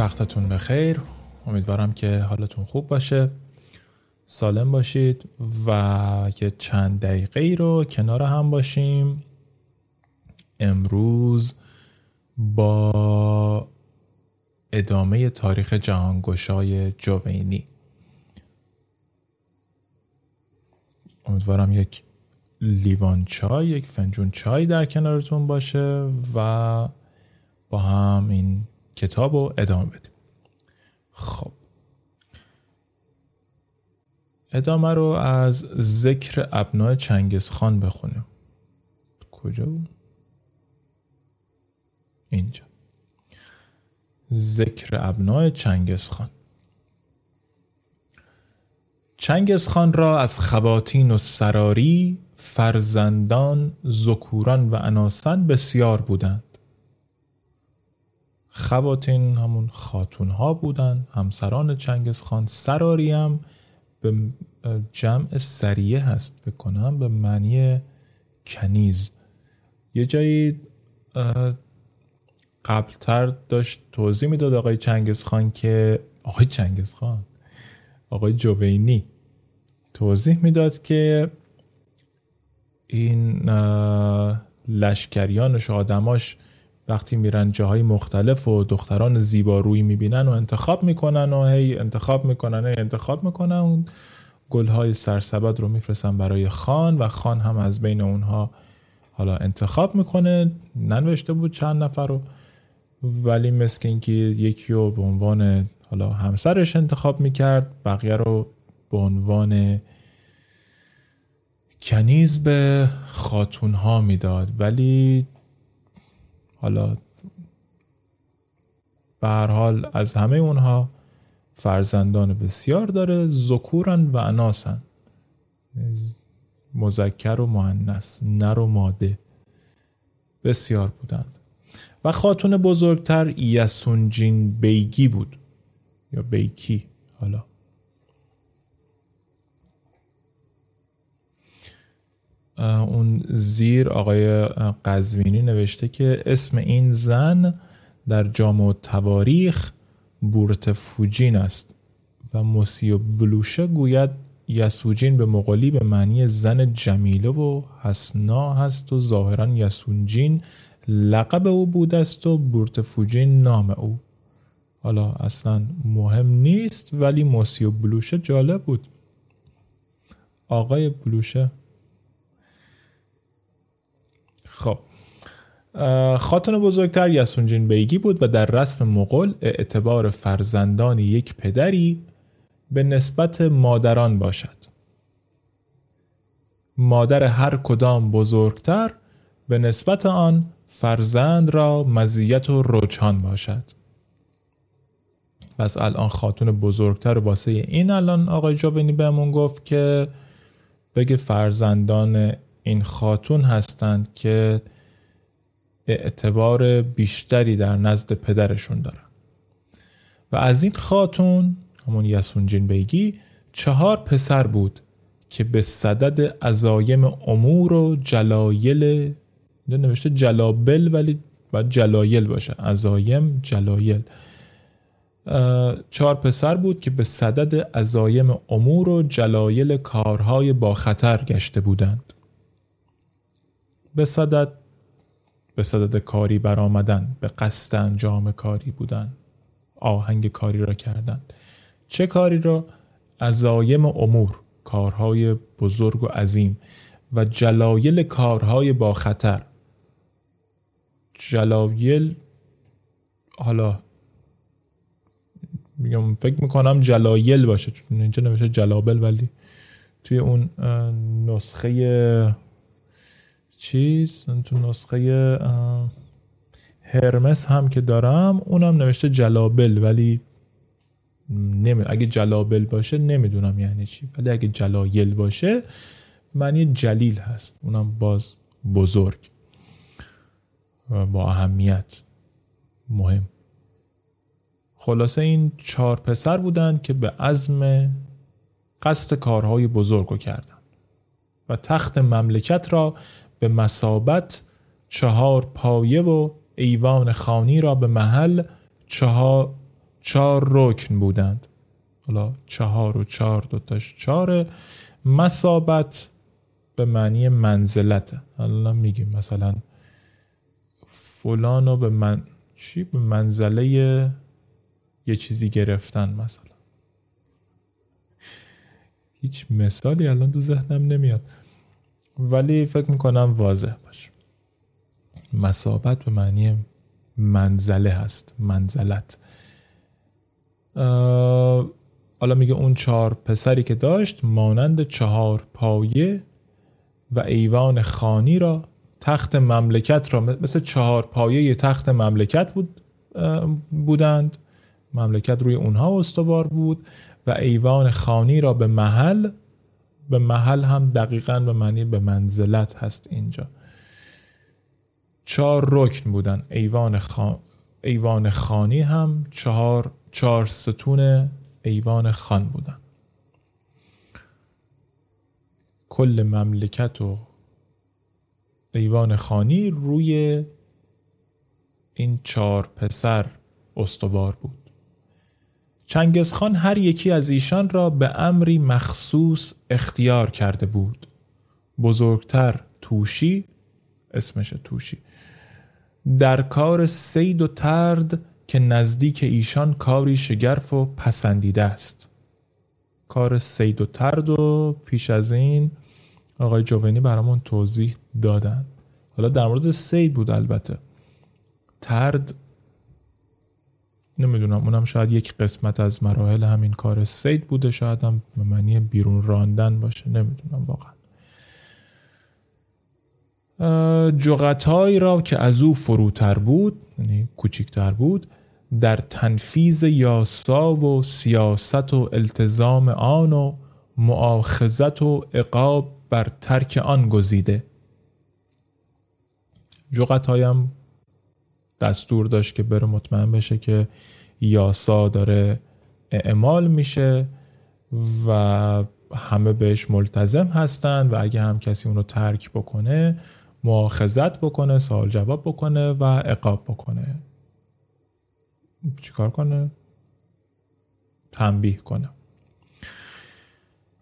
وقتتون بخیر. امیدوارم که حالتون خوب باشه. سالم باشید و یه چند دقیقه رو کنار هم باشیم. امروز با ادامه تاریخ جهانگشای جوینی. امیدوارم یک لیوان چای یک فنجون چای در کنارتون باشه و با هم این کتاب رو ادامه بدیم. خب. ادامه رو از ذکر ابنای چنگز خان بخونیم. کجا بود؟ اینجا. ذکر ابنای چنگز خان. چنگز خان را از خواتین و سراری فرزندان زکوران و اناسن بسیار بودند. خواتین همون خاتون ها بودن همسران چنگز خان سراری هم به جمع سریه هست بکنم به معنی کنیز. یه جایی قبلتر داشت توضیح می‌داد آقای چنگز خان که آقای چنگز خان آقای جوینی توضیح می‌داد که این لشکریانش آدماش وقتی میرن جاهای مختلف و دختران زیبارویی می‌بینن و انتخاب می‌کنن و هی انتخاب می‌کنن هی انتخاب می‌کنن اون گلهای سرسبد رو میفرستن برای خان و خان هم از بین اونها حالا انتخاب می‌کنه ننوشته بود چند نفر رو. ولی مثل اینکه یکی رو به عنوان حالا همسرش انتخاب می‌کرد بقیه رو به عنوان کنیز به خاتون ها می‌داد. ولی حالا به حال از همه اونها فرزندان بسیار داره ذکورن و اناسن. مذکر و مؤنث نر و ماده بسیار بودند. و خاتون بزرگتر یسونجین بیگی بود یا بیکی حالا اون زیر آقای قزوینی نوشته که اسم این زن در جامع تواریخ بورت فوجین است و موسیو بلوشه گوید یسوجین به مقالی به معنی زن جمیله و حسنا هست و ظاهرا یسونجین لقب او بود است و بورت فوجین نام او. حالا اصلا مهم نیست ولی موسیو بلوشه جالب بود. آقای بلوشه خب خاتون بزرگتر یسونجین بیگی بود و در رسم مغول اعتبار فرزندان یک پدری به نسبت مادران باشد. مادر هر کدام بزرگتر به نسبت آن فرزند را مزیت و رجحان باشد. پس الان خاتون بزرگتر واسه این الان آقای جاوینی بهمون گفت که بگه فرزندان این خاتون هستند که اعتبار بیشتری در نزد پدرشون دارن. و از این خاتون همون یسونجین بیگی چهار پسر بود که به صدد ازایم امور و جلایل نوشته جلابل ولی باید جلایل باشه. ازایم جلایل. چهار پسر بود که به صدد ازایم امور و جلایل کارهای با خطر گشته بودند. به صدد به صدد کاری برآمدن به قصد انجام کاری بودن آهنگ کاری را کردن. چه کاری را؟ ازایم امور کارهای بزرگ و عظیم و جلایل کارهای با خطر. جلایل حالا میگم فکر می‌کنم جلایل باشه چون اینجا نمیشه جلابل ولی توی اون نسخه چیز تو نسخه هرمس هم که دارم اونم نوشته جلابل ولی نمی... اگه جلابل باشه نمی‌دونم یعنی چی. ولی اگه جلایل باشه معنی جلیل هست. اونم باز بزرگ با اهمیت مهم. خلاصه این چهار پسر بودند که به عزم قصد کارهای بزرگ رو کردند و تخت مملکت را به مسابت چهار پایه و ایوان خانی را به محل چهار چهار رکن بودند. حالا چهار و چهار دوتاش چهاره. مسابت به معنی منزلته حالا میگیم مثلا فلانو به من چی؟ به منزله یه چیزی گرفتن مثلا. هیچ مثالی الان دو ذهنم نمیاد. ولی فکر می‌کنم واضح باشه. مسابت به معنی منزله هست منزلت. حالا میگه اون چهار پسری که داشت مانند چهار پایه و ایوان خانی را تخت مملکت را مثل چهار پایه تخت مملکت بود بودند. مملکت روی اونها استوار بود و ایوان خانی را به محل به محل هم دقیقا به معنی به منزلت هست اینجا. چهار رکن بودن. ایوان, ایوان خانی هم چهار چهار ستون ایوان خان بودن. کل مملکت و ایوان خانی روی این چهار پسر استوار بود. چنگزخان هر یکی از ایشان را به امری مخصوص اختیار کرده بود. بزرگتر توشی اسمش توشی در کار سید و ترد که نزدیک ایشان کاری شگرف و پسندیده است. کار سید و ترد و پیش از این آقای جوونی برامون توضیح دادن. حالا در مورد سید بود البته. ترد نمی‌دونم اونم شاید یک قسمت از مراحل همین کار سید بوده شاید هم به معنی بیرون راندن باشه نمی‌دونم واقعا. جغتهایی را که از او فروتر بود یعنی کوچیکتر بود در تنفیز یاسا و سیاست و التزام آن و معاخذت و عقاب بر ترک آن گزیده. جغتهایم دستور داشت که بره مطمئن بشه که یاسا داره اعمال میشه و همه بهش ملتزم هستن و اگه هم کسی اونو ترک بکنه مؤاخذت بکنه سوال جواب بکنه و عقاب بکنه. چیکار کنه؟ تنبیه کنه.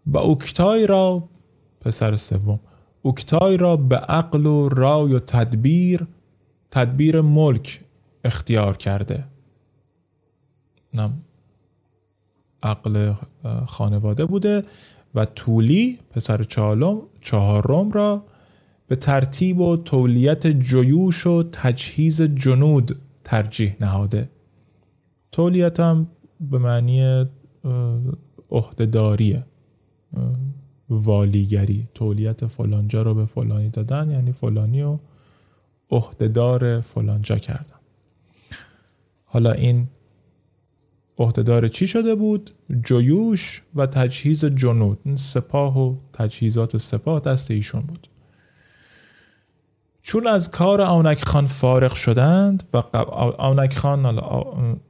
و اکتای را پسر سوم اکتای را به عقل و رای و تدبیر تدبیر ملک اختیار کرده. نم عقل خانواده بوده و طولی پسر چهارم چهارم را به ترتیب و تولیت جیوش و تجهیز جنود ترجیح نهاده. تولیت هم به معنی عهدهداریه. والیگری. تولیت فلانجا رو به فلانی دادن یعنی فلانی و عهدهدار فلانجا کردن حالا این عهدهدار چی شده بود؟ جیوش و تجهیز جنود. این سپاه و تجهیزات سپاه دست ایشون بود. چون از کار آونک خان فارغ شدند و آونک خان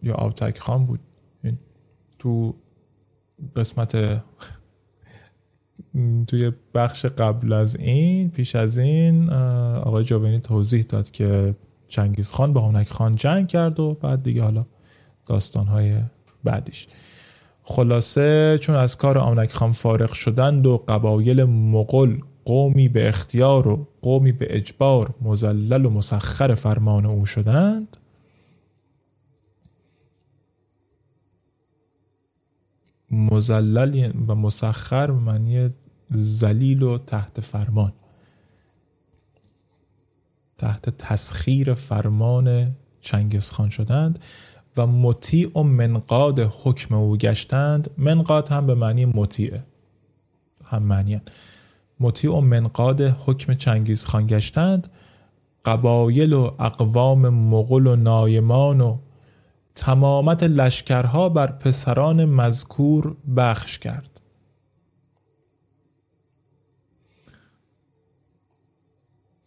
یا آوتک خان بود. تو قسمت توی بخش قبل از این پیش از این آقای جاوینی توضیح داد که چنگیز خان با آونک خان جنگ کرد و بعد دیگه حالا داستانهای بعدیش. خلاصه چون از کار آونک خان فارغ شدند و قبایل مغل قومی به اختیار و قومی به اجبار مزلل و مسخر فرمان او شدند مزلل و مسخر معنی زلیل و تحت فرمان. تحت تسخیر فرمان چنگس خان شدند و مطیع و منقاد حکم او گشتند. منقاد هم به معنی مطیعه هم معنی مطیع و منقاد حکم چنگیز خان گشتند. قبایل و اقوام مغل و نایمان و تمامت لشکرها بر پسران مذکور بخش کرد.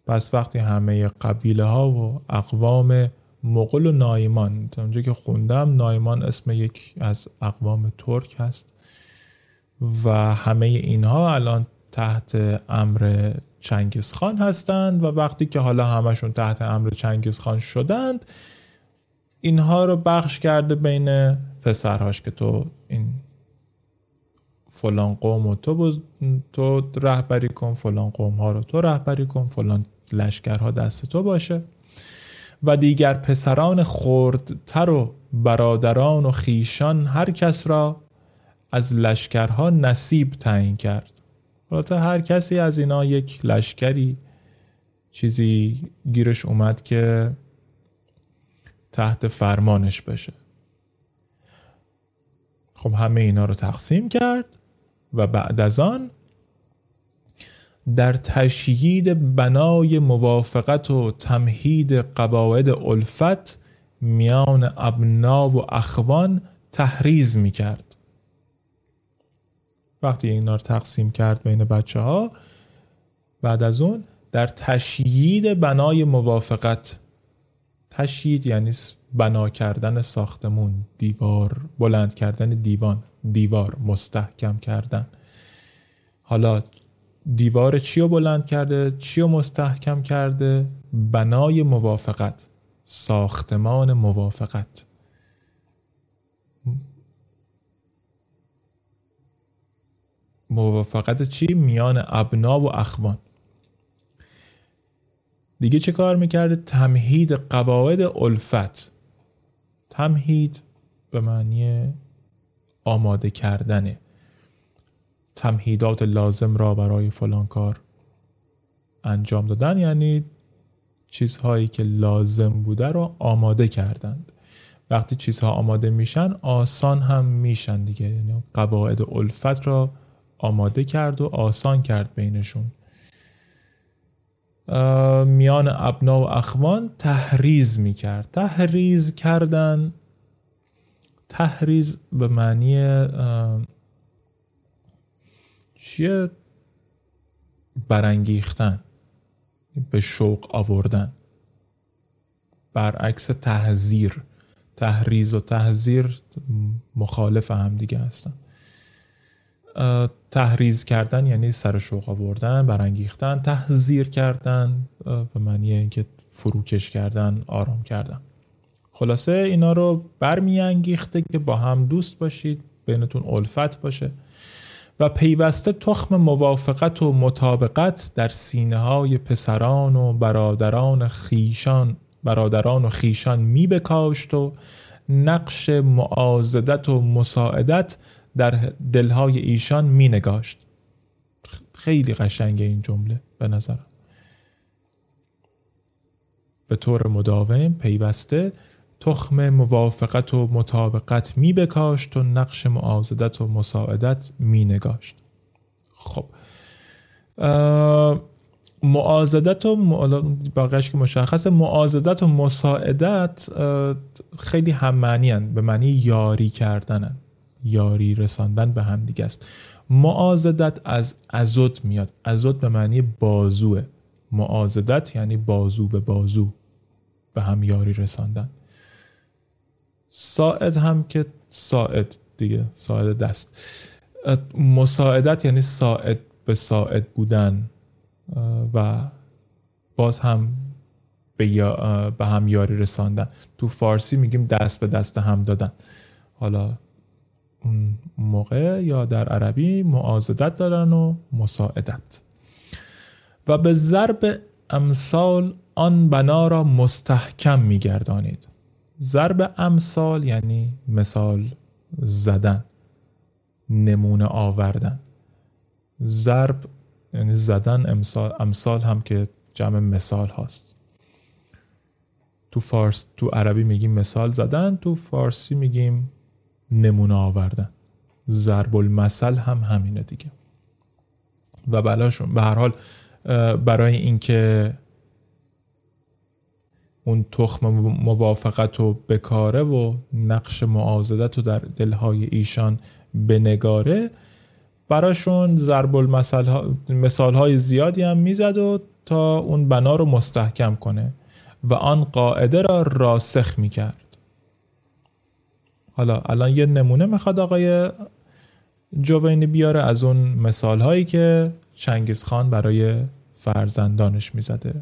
پس وقتی همه قبیله ها و اقوام مغل و نایمان اونجا که خوندم نایمان اسم یک از اقوام ترک هست و همه اینها الان تحت امر چنگیز خان هستند و وقتی که حالا همشون تحت امر چنگیز خان شدند اینها رو بخش کرده بین پسرهاش که تو این فلان قوم و تو, تو رهبری کن فلان قوم ها رو تو رهبری کن فلان لشکرها دست تو باشه. و دیگر پسران خردتر و برادران و خیشان هر کس را از لشکرها نصیب تعیین کرد. البته هر کسی از اینا یک لشکری چیزی گیرش اومد که تحت فرمانش بشه. خب همه اینا رو تقسیم کرد و بعد از آن در تشیید بنای موافقت و تمهید قواعد الفت میان ابنا و اخوان تحریز می کرد وقتی اینا رو تقسیم کرد بین بچه ها بعد از اون در تشیید بنای موافقت تشیید یعنی بنا کردن ساختمون دیوار بلند کردن دیوان دیوار مستحکم کردن. حالا دیوار چی رو بلند کرده؟ چی رو مستحکم کرده؟ بنای موافقت ساختمان موافقت. موافقت چی؟ میان ابنا و اخوان. دیگه چه کار می‌کرده؟ تمهید قواعد الفت. تمهید به معنی آماده کردنه تمهیدات لازم را برای فلان کار انجام دادن. یعنی چیزهایی که لازم بوده رو آماده کردند. وقتی چیزها آماده میشن آسان هم میشن دیگه. یعنی قواعد الفت را آماده کرد و آسان کرد بینشون. میان ابنا و اخوان تحریز می‌کرد. تحریز کردن تحریز به معنی چیه؟ برانگیختن به شوق آوردن. برعکس تحذیر. تحریز و تحذیر مخالف هم دیگه هستن. تحریز کردن یعنی سر شوق آوردن برانگیختن تحذیر کردن به معنی اینکه فروکش کردن آرام کردن. خلاصه اینا رو برمیانگیخته که با هم دوست باشید بینتون الفت باشه و پیوسته تخم موافقت و مطابقت در سینه های پسران و برادران خیشان برادران و خیشان می بکاشت و نقش معازدت و مساعدت در دلهای ایشان می نگاشت. خیلی قشنگه این جمله به نظرم. به طور مداوم پیوسته تخم موافقت و مطابقت می بکاشت و نقش معازدت و مساعدت می نگاشت. خب. معازدت و باقیش که مشخصه معازدت و مساعدت خیلی هم معنی به معنی یاری کردنن. یاری رساندن به هم دیگه است. معازدت از ازود میاد. ازود به معنی بازوه. معازدت یعنی بازو به بازو به هم یاری رساندن. ساعد هم که ساعد دیگه ساعد دست. مساعدت یعنی ساعد به ساعد بودن و باز هم به, به هم یاری رساندن. تو فارسی میگیم دست به دست هم دادن. حالا اون موقع یا در عربی معازدت دارن و مساعدت. و به ضرب امثال آن بنا را مستحکم میگردانید. ضرب امثال یعنی مثال زدن نمونه آوردن. ضرب یعنی زدن امثال, امثال هم که جمع مثال هاست. تو فارس تو عربی میگیم مثال زدن تو فارسی میگیم نمونه آوردن. ضرب المثل هم همینه دیگه. و بلاشون به هر حال برای اینکه اون تخم موافقت و بکاره و نقش معازدت رو در دلهای ایشان بنگاره براشون ضرب مثال های زیادی هم می‌زد و تا اون بنا رو مستحکم کنه. و آن قاعده را راسخ می‌کرد. حالا الان یه نمونه می‌خواد آقای جوینی بیاره از اون مثال هایی که چنگیز خان برای فرزندانش می‌زده.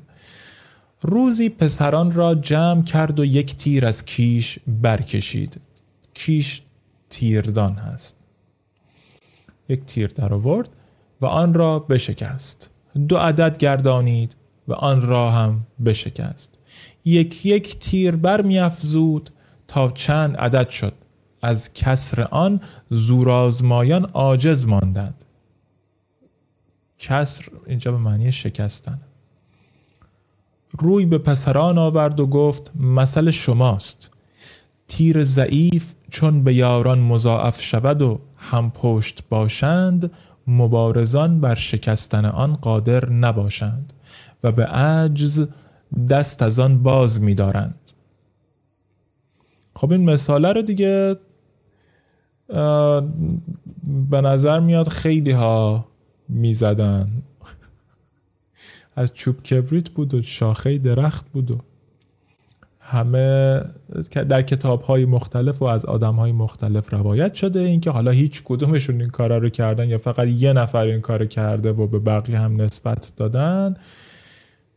روزی پسران را جمع کرد و یک تیر از کیش برکشید. کیش تیردان هست. یک تیر در آورد و آن را بشکست. دو عدد گردانید و آن را هم بشکست. یک یک تیر بر افزود تا چند عدد شد. از کسر آن زورازمایان عاجز ماندند. کسر اینجا به معنی شکستن. روی به پسران آورد و گفت مثل شماست. تیر ضعیف چون به یاران مضاعف شود و هم پشت باشند مبارزان بر شکستن آن قادر نباشند و به عجز دست از آن باز می‌دارند. خب این مثاله رو دیگه به نظر میاد خیلی ها می‌زدن. از چوب کبریت بود و شاخه درخت بود و همه در کتاب های مختلف و از آدم های مختلف روایت شده. اینکه حالا هیچ کدومشون این کارا رو کردن یا فقط یه نفر این کار کرده و به بقیه هم نسبت دادن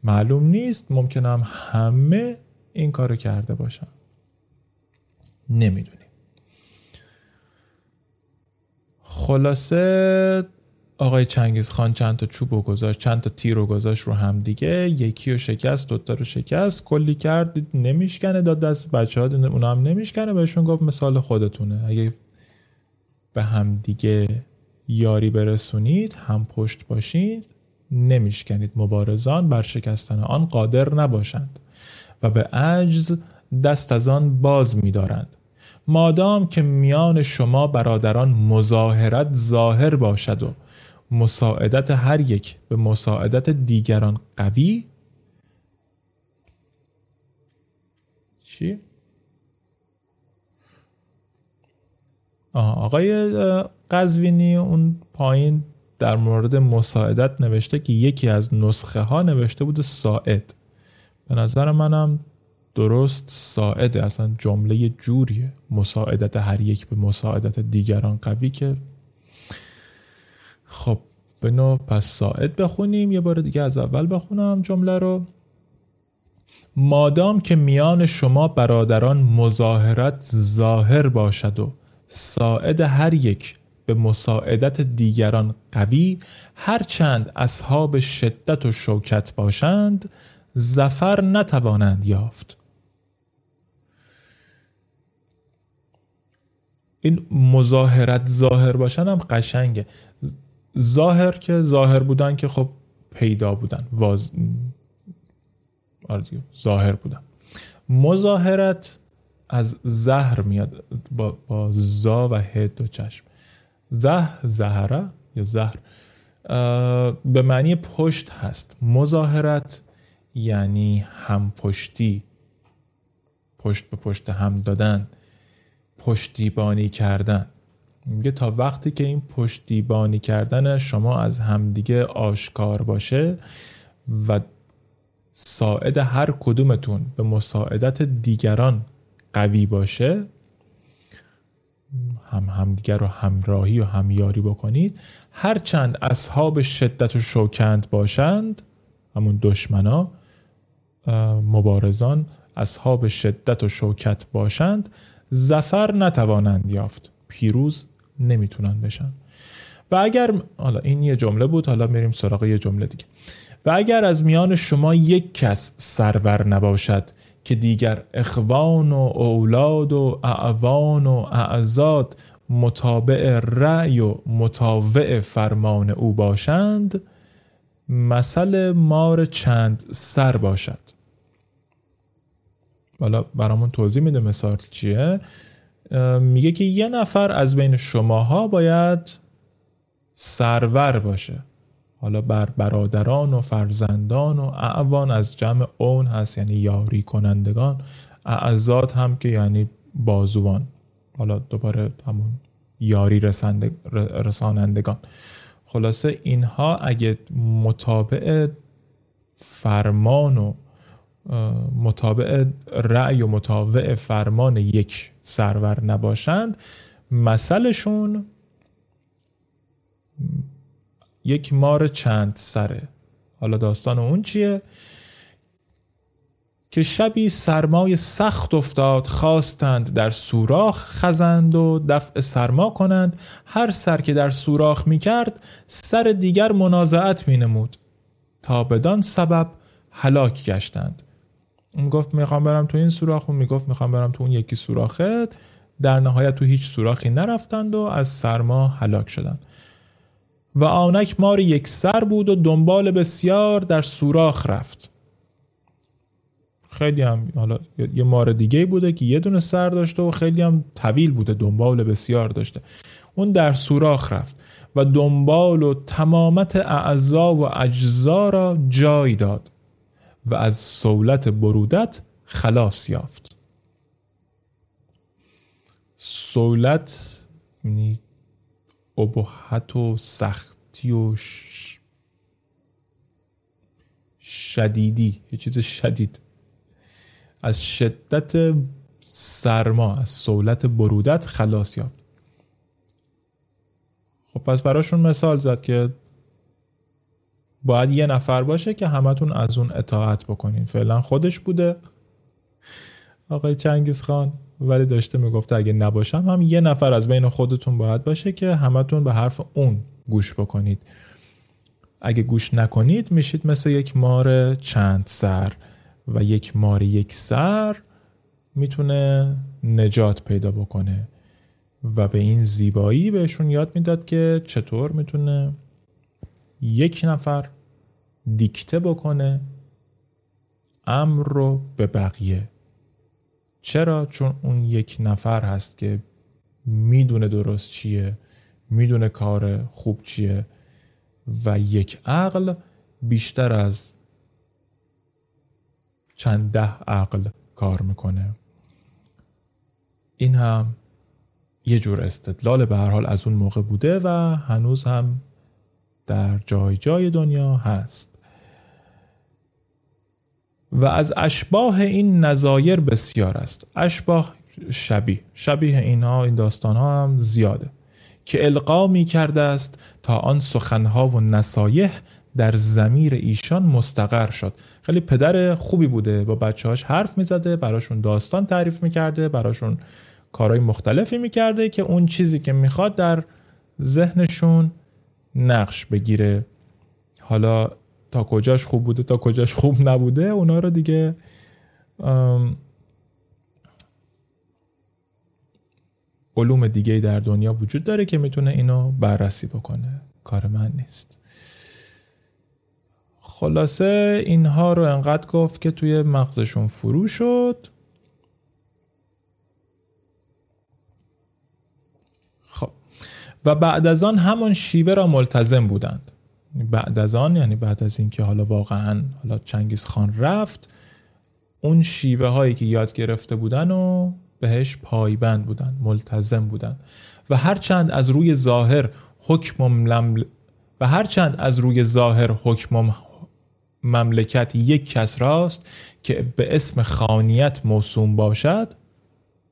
معلوم نیست. ممکن هم همه این کارو کرده باشن. نمی‌دونیم. خلاصه آقای چنگیز خان چند تا چوب و گذاشت چند تا تیر رو گذاشت رو هم دیگه. یکی رو شکست دوتا رو شکست. کلی کرد نمیشکنه داد دست بچه ها اونا هم نمیشکنه. بهشون گفت مثال خودتونه. اگه به هم دیگه یاری برسونید هم پشت باشید نمیشکنید. مبارزان بر شکستن آن قادر نباشند و به عجز دست از آن باز میدارند. مادام که میان شما برادران مظاهرت ظاهر باشد و مساعدت هر یک به مساعدت دیگران قوی چی؟ آقای قزوینی اون پایین در مورد مساعدت نوشته که یکی از نسخه ها نوشته بود ساعد به نظر منم درست ساعده اصلا جمله جوریه. مساعدت هر یک به مساعدت دیگران قوی که خب به نوع پس ساعد بخونیم. یه بار دیگه از اول بخونم جمله رو. مادام که میان شما برادران مظاهرت ظاهر باشد و ساعد هر یک به مساعدت دیگران قوی هرچند اصحاب شدت و شوکت باشند زفر نتوانند یافت. این مظاهرت ظاهر باشن هم قشنگه. ظاهر که ظاهر بودن که خب پیدا بودن. واز... آره ظاهر بودن. مظاهرت از زهر میاد با, با زا و هد و چشم. زه زهره یا زهر به معنی پشت هست. مظاهرت یعنی هم پشتی پشت به پشت هم دادن. پشتیبانی کردن. میگه تا وقتی که این پشتیبانی کردن شما از همدیگه آشکار باشه و ساعد هر کدومتون به مساعدت دیگران قوی باشه هم همدیگر رو همراهی و همیاری بکنید. هرچند اصحاب شدت و شوکند باشند همون دشمنا مبارزان اصحاب شدت و شوکت باشند زفر نتوانند یافت. پیروز نمی‌تونن بشن. و اگر حالا این یه جمله بود حالا میریم سراغ یه جمله دیگه. و اگر از میان شما یک کس سرور نباشد که دیگر اخوان و اولاد و اعوان و اعزاد متابع رأی و متابع فرمان او باشند مثل مار چند سر باشد. حالا برامون توضیح میده مثال چیه. میگه که یه نفر از بین شماها باید سرور باشه. حالا بر برادران و فرزندان و اعوان از جمع اون هست یعنی یاری کنندگان. اعزاد هم که یعنی بازوان. حالا دوباره همون یاری رسانندگان. خلاصه اینها اگه مطابع فرمان و مطابع رأی و مطابع فرمان یک سرور نباشند مثلشون یک مار چند سره. حالا داستان اون چیه؟ که شبی سرمای سخت افتاد خواستند در سوراخ خزند و دفع سرما کنند. هر سر که در سوراخ می کرد سر دیگر منازعت می نمود تا بدان سبب هلاک گشتند. اون گفت می‌خوام برم تو این سوراخ و می‌گفت می‌خوام برم تو اون یکی سوراخه در نهایت تو هیچ سوراخی نرفتند و از سرما هلاک شدند. و آنک مار یک سر بود و دنبال بسیار در سوراخ رفت. خیلی هم حالا یه مار دیگه بوده که یه دونه سر داشته و خیلی هم طویل بوده دنبال بسیار داشته. اون در سوراخ رفت و دنبال و تمامت اعضا و اجزا را جای داد. و از سولت برودت خلاص یافت. سولت یعنی ابهت و سختی و شدیدی یه چیز شدید. از شدت سرما از سولت برودت خلاص یافت. خب پس براشون مثال زد که باید یه نفر باشه که همتون از اون اطاعت بکنین. فعلا خودش بوده. آقای چنگیز خان ولی داشته می‌گفته اگه نباشم هم یه نفر از بین خودتون باید باشه که همتون به حرف اون گوش بکنید. اگه گوش نکنید میشید مثل یک مار چند سر و یک مار یک سر می‌تونه نجات پیدا بکنه و به این زیبایی بهشون یاد می‌داد که چطور می‌تونه یک نفر دیکته بکنه امر رو به بقیه چرا؟ چون اون یک نفر هست که می‌دونه درست چیه می‌دونه کار خوب چیه و یک عقل بیشتر از چند ده عقل کار می‌کنه این هم یه جور استدلال به هر حال از اون موقع بوده و هنوز هم در جای جای دنیا هست. و از اشباه این نظایر بسیار است. اشباه شبیه شبیه اینها این داستان ها هم زیاده که القا می کرده است تا آن سخنها و نصایح در زمیر ایشان مستقر شد. خیلی پدر خوبی بوده با بچه هاش حرف می‌زده براشون داستان تعریف می‌کرده براشون کارهای مختلفی می‌کرده که اون چیزی که می‌خواد در ذهنشون نقش بگیره. حالا تا کجاش خوب بوده تا کجاش خوب نبوده اونا رو دیگه علوم دیگه در دنیا وجود داره که می‌تونه اینو بررسی بکنه. کار من نیست. خلاصه اینها رو انقدر گفت که توی مغزشون فرو شد خب و بعد از آن همان شیوه را ملتزم بودند. بعد از آن یعنی بعد از اینکه حالا واقعا حالا چنگیز خان رفت اون شیوه هایی که یاد گرفته بودن و بهش پایبند بودن ملتزم بودن و هرچند از روی ظاهر حکم و هرچند از روی ظاهر حکم مملکت یک کس راست که به اسم خانیت موسوم باشد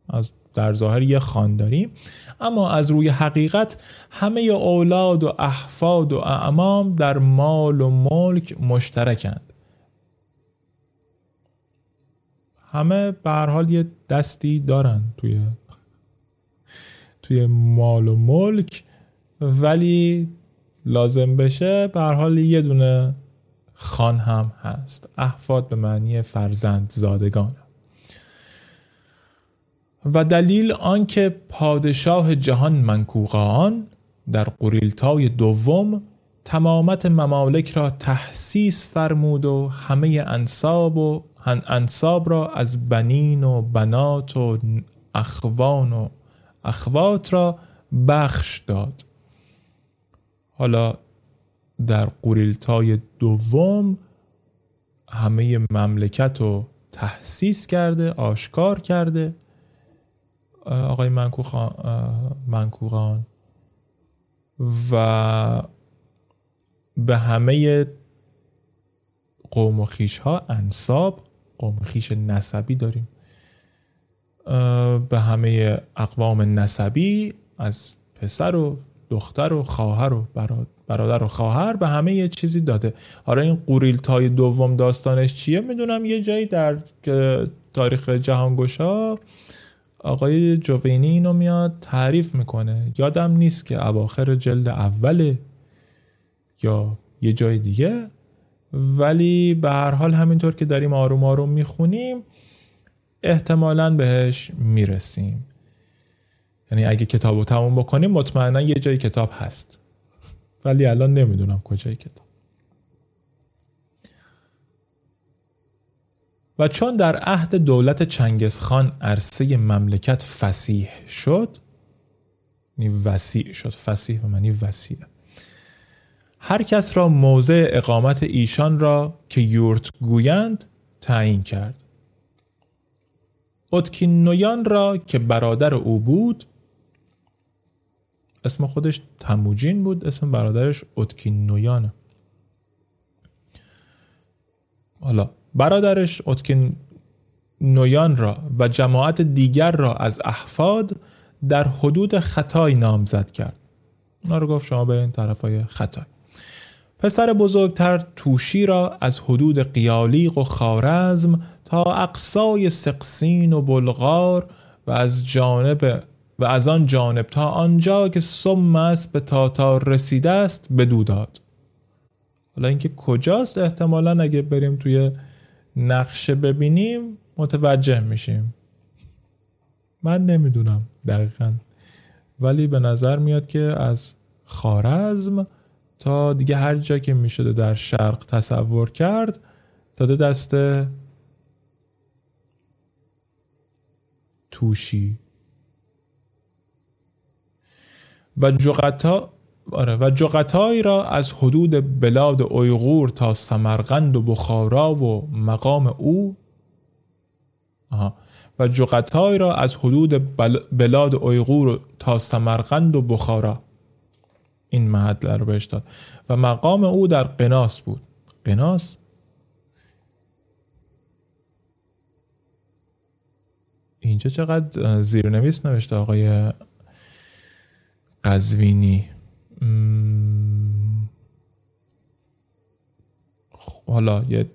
از در ظاهر یه خان داریم. اما از روی حقیقت همه اولاد و احفاد و اعمام در مال و ملک مشترکند. همه به حال یه دستی دارن توی توی مال و ملک ولی لازم بشه به حال یه دونه خان هم هست. احفاد به معنی فرزند زادگان. و دلیل آنکه پادشاه جهان منکوغان در قریلتای دوم تمامت ممالک را تحسیس فرمود و همه انصاب و انصاب را از بنین و بنات و اخوان و اخوات را بخش داد. حالا در قریلتای دوم همه مملکت رو تحسیس کرده آشکار کرده آقای منکوخان و به همه قوم و خیش ها انصاب قوم خیش نسبی داریم. به همه اقوام نسبی از پسر و دختر و خواهر و برادر و خواهر به همه یه چیزی داده. حالا این قوریل تای دوم داستانش چیه؟ می‌دونم یه جایی در تاریخ جهانگشا آقای جوینی اینو میاد تعریف می‌کنه. یادم نیست که اواخر جلد اوله یا یه جای دیگه ولی به هر حال همینطور که داریم آروم آروم می‌خونیم احتمالا بهش می‌رسیم. یعنی اگه کتاب رو تموم بکنیم مطمئنا یه جای کتاب هست. ولی الان نمی‌دونم کجای کتاب. و چون در عهد دولت چنگزخان عرصه مملکت فسیح شد یعنی وسیع شد. فسیح به معنی وسیع. هر کس را موضع اقامت ایشان را که یورت گویند تعیین کرد. نویان را که برادر او بود اسم خودش تموجین بود اسم برادرش نویانه حالا برادرش اتکین نویان را و جماعت دیگر را از احفاد در حدود خطای نامزد کرد. اونا رو گفت شما برین طرف های خطای. پسر بزرگتر توشی را از حدود قیالیق و خارزم تا اقصای سقسین و بلغار و از جانب و از آن جانب تا آنجا که سم است به تاتار رسیده است بدو داد. حالا اینکه کجاست؟ احتمالا اگه بریم توی نقشه ببینیم متوجه میشیم. من نمی‌دونم دقیقا. ولی به نظر میاد که از خارزم تا دیگه هر جا که می‌شده در شرق تصور کرد داده دست توشی. و جغتا آره. و جغتایی را از حدود بلاد اویغور تا سمرقند و بخارا و مقام او آها. و جغتایی را از حدود بلاد اویغور تا سمرقند و بخارا. این محل رو بهش داد. و مقام او در قناس بود. قناس؟ اینجا چقدر زیرنویس نوشته آقای قزوینی؟ حالا یه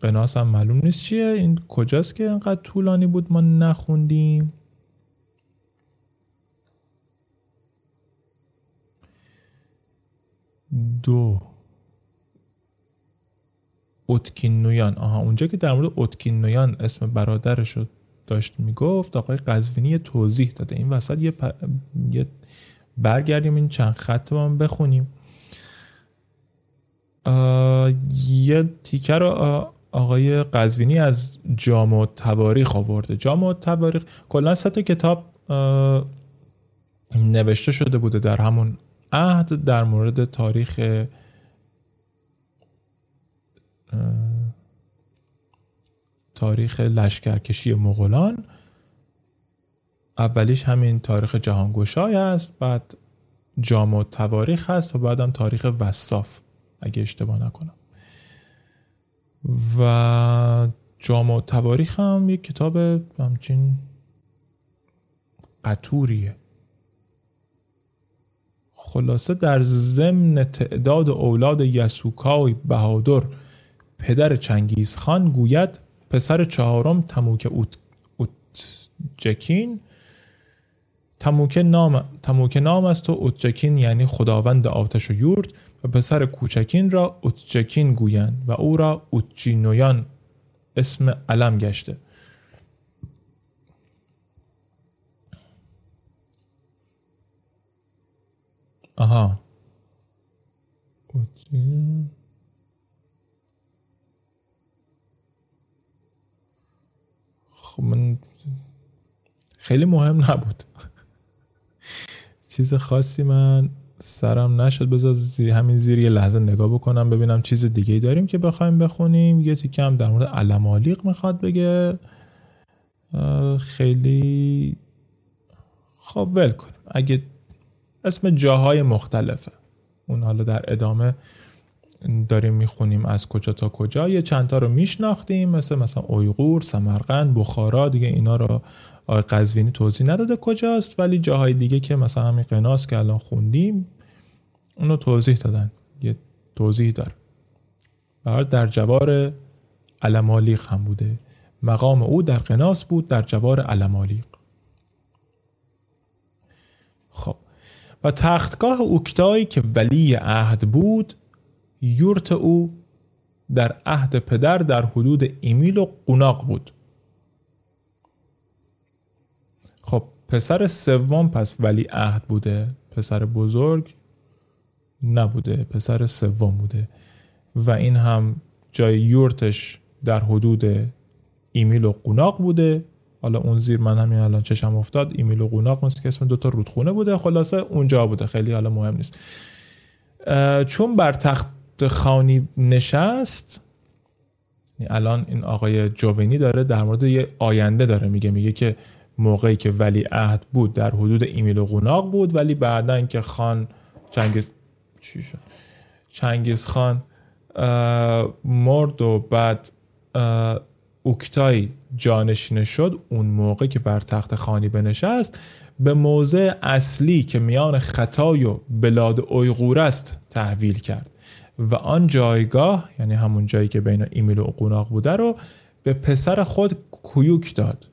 قناس هم معلوم نیست چیه. این کجاست که انقدر طولانی بود ما نخوندیم؟ دو. اتکین نویان. آها اونجا که در مورد اتکین نویان اسم برادرش رو داشت می‌گفت آقای قزوینی توضیح داده. این وسط یه, یه برگردیم این چند خط رو هم بخونیم. یه تیکه رو آقای قزوینی از جامع تواریخ آورده. جامع تواریخ کلا سه تا کتاب نوشته شده بوده در همون عهد در مورد تاریخ تاریخ لشکرکشی مغولان. اولیش همین تاریخ جهانگشای است بعد جامع تواریخ هست و بعدم تاریخ وصاف اگه اشتباه نکنم. و جامع تواریخ هم یک کتاب همچین قطوریه. خلاصه در ضمن تعداد اولاد یسوکای بهادر پدر چنگیز خان گوید پسر چهارم تموک اوت, اوت جکین تموک نام, تموک نام است و اوتجکین یعنی خداوند آتش و یورد و پسر کوچکین را اوتجکین گویند و او را اوتجینویان اسم علم گشته. آها. خب من خیلی مهم نبود. چیز خاصی من سرم نشد. بذار زی همین زیر یه لحظه نگاه بکنم ببینم چیز دیگه ای داریم که بخوایم بخونیم. یه تیکه هم در مورد علمالیق می‌خواد بگه. خیلی خب ول کنیم. اگه اسم جاهای مختلفه. اون حالا در ادامه داریم می‌خونیم از کجا تا کجا. یه چندتا رو میشناختیم مثل مثلا اویغور، سمرقند، بخارا دیگه اینا رو قزوینی توضیح نداده کجاست ولی جاهای دیگه که مثلا همین قناس که الان خوندیم اونو توضیح دادن. یه توضیح داره در جوار علمالیق هم بوده. مقام او در قناس بود در جوار علمالیق خب. و تختگاه اوکتایی که ولی عهد بود یورت او در عهد پدر در حدود ایمیل و قوناق بود. خب پسر سوم پس ولی عهد بوده پسر بزرگ نبوده پسر سوم بوده و این هم جای یورتش در حدود ایمیل و قوناق بوده. حالا اون زیر من همین الان چشم افتاد ایمیل و قوناق مثل که اسم دوتا رودخونه بوده خلاصه اونجا بوده خیلی حالا مهم نیست. چون بر تخت خانی نشست. یعنی الان این آقای جوونی داره در مورد یه آینده داره میگه میگه که موقعی که ولی عهد بود در حدود ایمیل و قوناق بود ولی بعدا که خان چنگیز چی شد؟ چنگیز خان مرد و بعد اوکتای جانشینه شد اون موقع که بر تخت خانی بنشست به موضع اصلی که میان خطای و بلاد اویغور است تحویل کرد. و آن جایگاه یعنی همون جایی که بین ایمیل و قوناق بوده رو به پسر خود کویوک داد.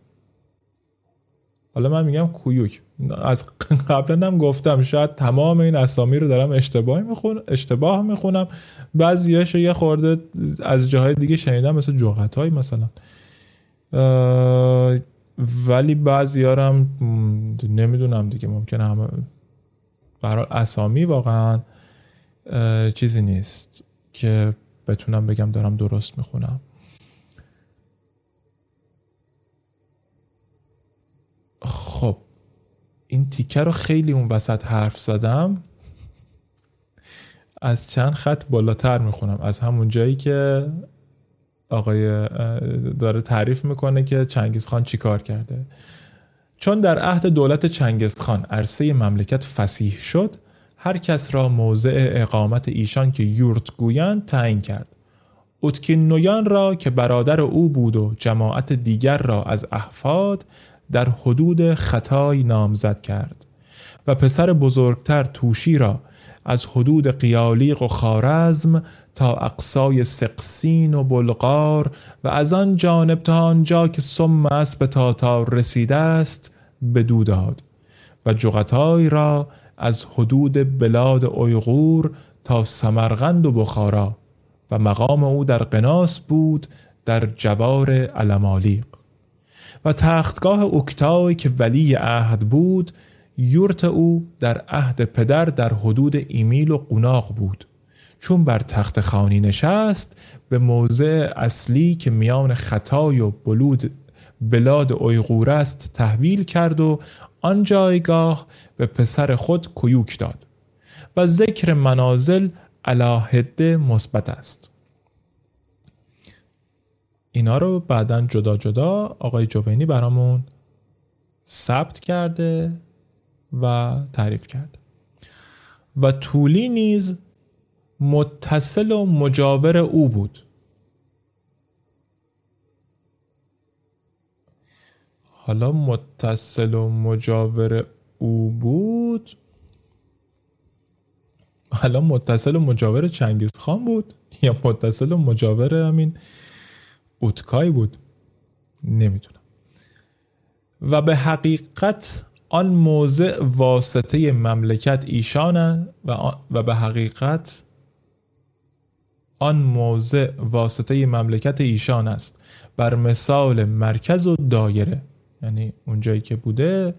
حالا من میگم کویوک. از قبلا هم گفتم شاید تمام این اسامی رو دارم اشتباه می‌خونم اشتباه می‌خونم. بعضیش یه خورده از جاهای دیگه شنیدم مثل جوغتایی مثلا. ولی بعضی هم نمی‌دونم دیگه ممکنه همه برای اسامی واقعا چیزی نیست که بتونم بگم دارم درست می‌خونم. خب این تیکه رو خیلی اون وسط حرف زدم. از چند خط بالاتر می‌خونم. از همون جایی که آقای داره تعریف می‌کنه که چنگیز خان چی کار کرده. چون در عهد دولت چنگیز خان عرصه مملکت فسیح شد هر کس را موضع اقامت ایشان که یورت گویند تعیین کرد. اتکین نویان را که برادر او بود و جماعت دیگر را از احفاد در حدود خطای نامزد کرد و پسر بزرگتر توشی را از حدود قیالیق و خارزم تا اقصای سقسین و بلغار و از آن جانب تا آنجا که سم است به تاتار رسیده است بدو داد و جغتای را از حدود بلاد اویغور تا سمرغند و بخارا و مقام او در قناس بود در جوار علمالیق و تختگاه اکتای که ولی عهد بود یورت او در عهد پدر در حدود ایمیل و قناق بود. چون بر تخت خانی نشست به موضع اصلی که میان خطای و بلود بلاد اویغور است تحویل کرد و آن جایگاه به پسر خود کویوک داد و ذکر منازل علاهده مثبت است. اینا رو بعدا جدا جدا آقای جوینی برامون ثبت کرده و تعریف کرده. و طولی نیز متصل و مجاور او بود. حالا متصل و مجاور او بود. حالا متصل و مجاور چنگیز خان بود یا متصل و مجاور همین اوتکای بود؟ نمی‌دونم. و به حقیقت آن موضع واسطه مملکت ایشان و, و به حقیقت آن موضع واسطه مملکت ایشان است. بر مثال مرکز و دایره. یعنی اونجایی که بوده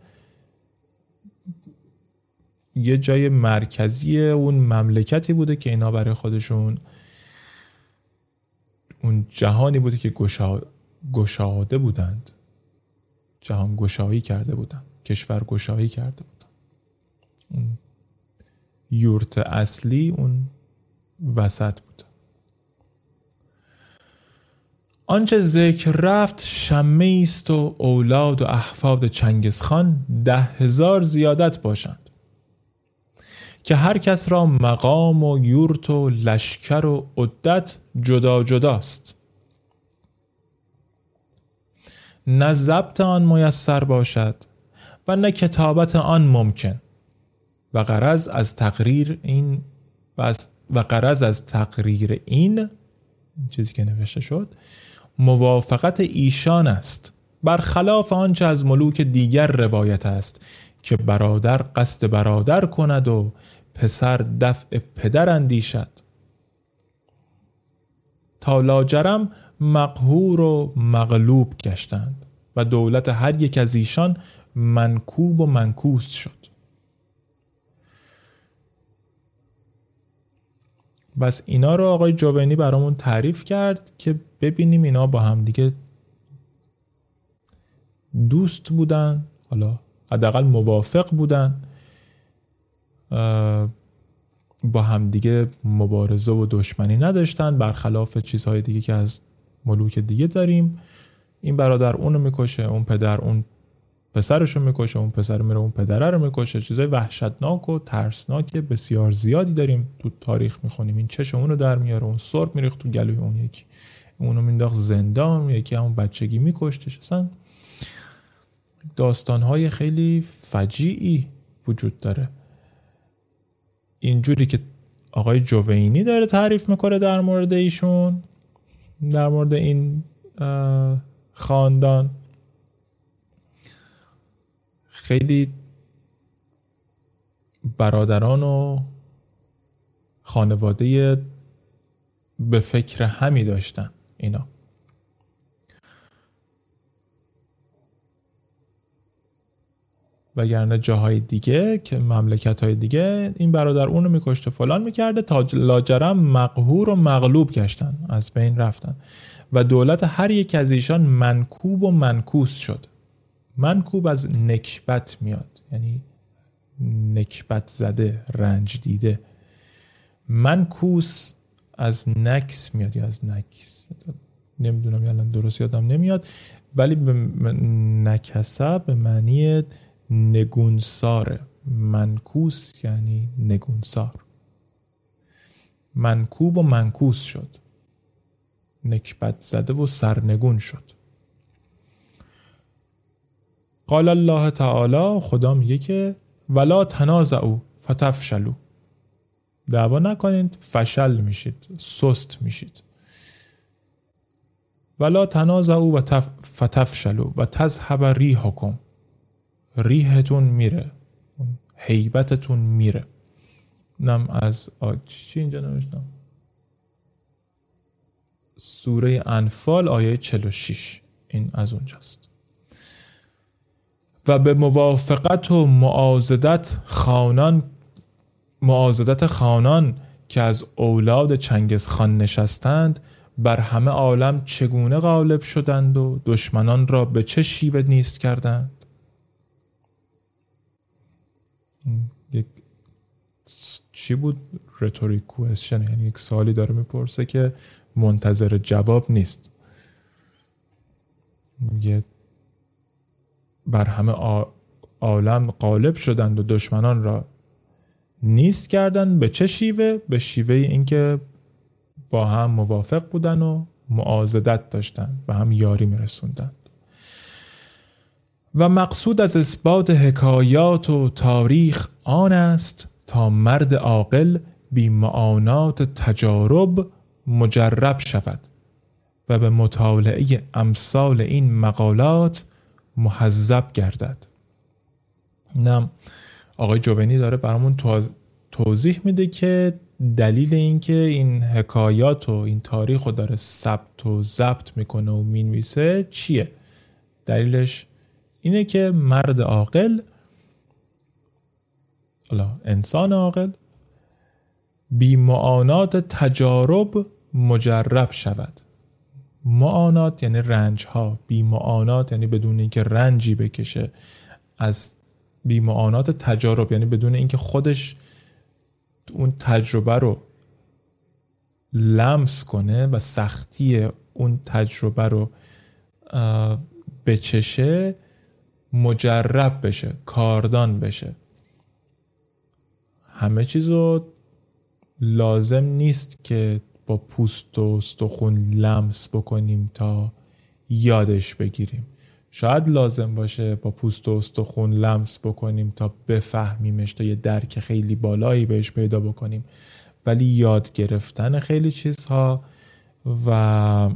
یه جای مرکزی اون مملکتی بوده که اینا برای خودشون اون جهانی بوده که گشاده بودند. جهان گشایی کرده بودند. کشور گشایی کرده بودند. اون یورت اصلی اون وسط بود. آنچه ذکر رفت شمه است و اولاد و احفاد چنگزخان ده هزار زیادت باشند که هر کس را مقام و یورت و لشکر و عدت جدا جداست. نه ضبط آن میسر باشد و نه کتابت آن ممکن. و غرض از تقریر این و از و قرض از تقریر این چیزی که نوشته شد موافقت ایشان است. برخلاف آنچه از ملوک دیگر روایت است که برادر قصد برادر کند و پسر دفع پدر اندیشد. تا لاجرم مقهور و مغلوب گشتند و دولت هر یک از ایشان منکوب و منکوس شد. بس اینا رو آقای جوونی برامون تعریف کرد که ببینیم اینا با هم دیگه دوست بودن حالا حداقل موافق بودن با همدیگه مبارزه و دشمنی نداشتن برخلاف چیزهای دیگه که از ملوک دیگه داریم. این برادر اونو می‌کشه اون پدر اون پسرشو می‌کشه اون پسر میره اون پدره رو می‌کشه. چیزای وحشتناک و ترسناک بسیار زیادی داریم. تو تاریخ می‌خونیم. این چش اونو در میاره اون سرب میریخت تو گلوی اون یکی. اونو مینداخت زندان یکی همون بچگی میکشتش. اصلا داستانهای خیلی فجیعی وجود داره. اینجوری که آقای جوینی داره تعریف می‌کنه در مورد ایشون در مورد این خاندان. خیلی برادران و خانواده به فکر همی داشتن اینا. وگرنه جاهای دیگه که مملکت های دیگه این برادر اونو میکشته فلان می‌کرده تا لاجرم مقهور و مغلوب گشتن از بین رفتن. و دولت هر یک از ایشان منکوب و منکوس شد. منکوب از نکبت میاد. یعنی نکبت زده رنج دیده. منکوس از نکس میاد یا از نکس؟ نمی‌دونم الان درست یادم نمیاد. ولی به نکسه به معنی نگونساره منکوس یعنی نگونسار. منکوب و منکوس شد. نکبت زده و سرنگون شد. قال الله تعالی خدا میگه که ولا تنازعوا فتفشلو دعوا نکنید فشل میشید سست میشید. ولا تنازعوا و فتفشلو و تذهب ریحکم. ریحتون میره حیبتتون میره. نم از چی اینجا نوشتم؟ سوره انفال آیه 46 این از اونجاست. و به موافقت و معازدت خانان معازدت خانان که از اولاد چنگز خان نشستند بر همه عالم چگونه غالب شدند و دشمنان را به چه شیوه نیست کردند؟ یک چی بود؟ رتوریک کوشن یعنی یک سالی داره می‌پرسه که منتظر جواب نیست. میگه بر همه عالم غالب شدند و دشمنان را نیست کردند به چه شیوه؟ به شیوه اینکه با هم موافق بودن و معازدت داشتن به هم یاری میرسوندند. و مقصود از اثبات حکایات و تاریخ آن است تا مرد عاقل بی معانات تجارب مجرب شود و به مطالعه امثال این مقالات محذب گردد. نم آقای جوونی داره برامون توضیح میده که دلیل اینکه این حکایات و این تاریخ رو داره ثبت و ضبط می‌کنه و می‌نویسه چیه؟ دلیلش اینه که مرد عاقل انسان عاقل بی معانات تجارب مجرب شود. معانات یعنی رنج ها بی معانات یعنی بدون اینکه رنجی بکشه از بی معانات تجارب یعنی بدون اینکه خودش اون تجربه رو لمس کنه و سختی اون تجربه رو بچشه مجرب بشه کاردان بشه. همه چیز رو لازم نیست که با پوست و استخون لمس بکنیم تا یادش بگیریم. شاید لازم باشه با پوست و استخون لمس بکنیم تا بفهمیمش تا یه درک خیلی بالایی بهش پیدا بکنیم. ولی یاد گرفتن خیلی چیزها و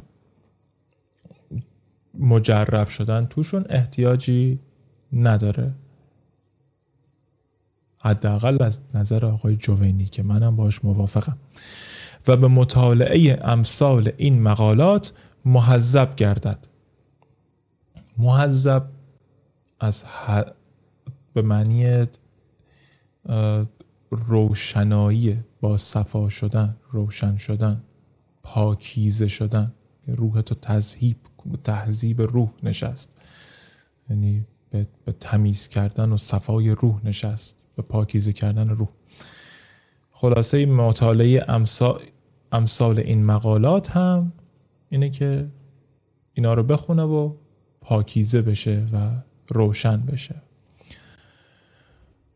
مجرب شدن توشون احتیاجی نداره. حداقل از نظر آقای جوینی که منم باش موافقم. و به مطالعه امثال این مقالات محذب گردد. محذب از به معنی روشنایی با صفا شدن روشن شدن پاکیزه شدن. روح تو تذهیب تهذیب روح نشست. یعنی به, به تمیز کردن و صفای روح نشست. به پاکیزه کردن روح. خلاصه مطالعه امثال, امثال این مقالات هم اینه که اینا رو بخونه و پاکیزه بشه و روشن بشه.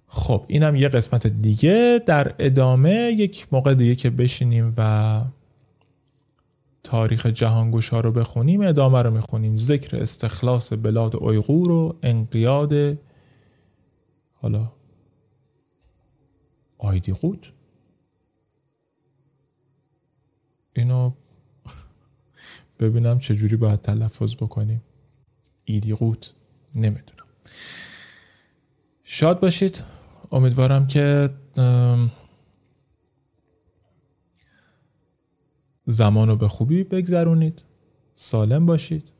خب اینم یه قسمت دیگه. در ادامه یک موقع دیگه که بشینیم و تاریخ جهانگوش ها رو بخونیم ادامه رو می‌خونیم. ذکر استخلاص بلاد اویغور و انقیاد حالا آیدیقود اینو ببینم چجوری باید تلفظ بکنیم. ایدیقوت نمی‌دونم. شاد باشید. امیدوارم که زمان رو به خوبی بگذرونید. سالم باشید.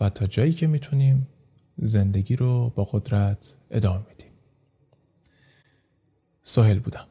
و تا جایی که می‌تونیم زندگی رو با قدرت ادامه میدیم. سهل بودم.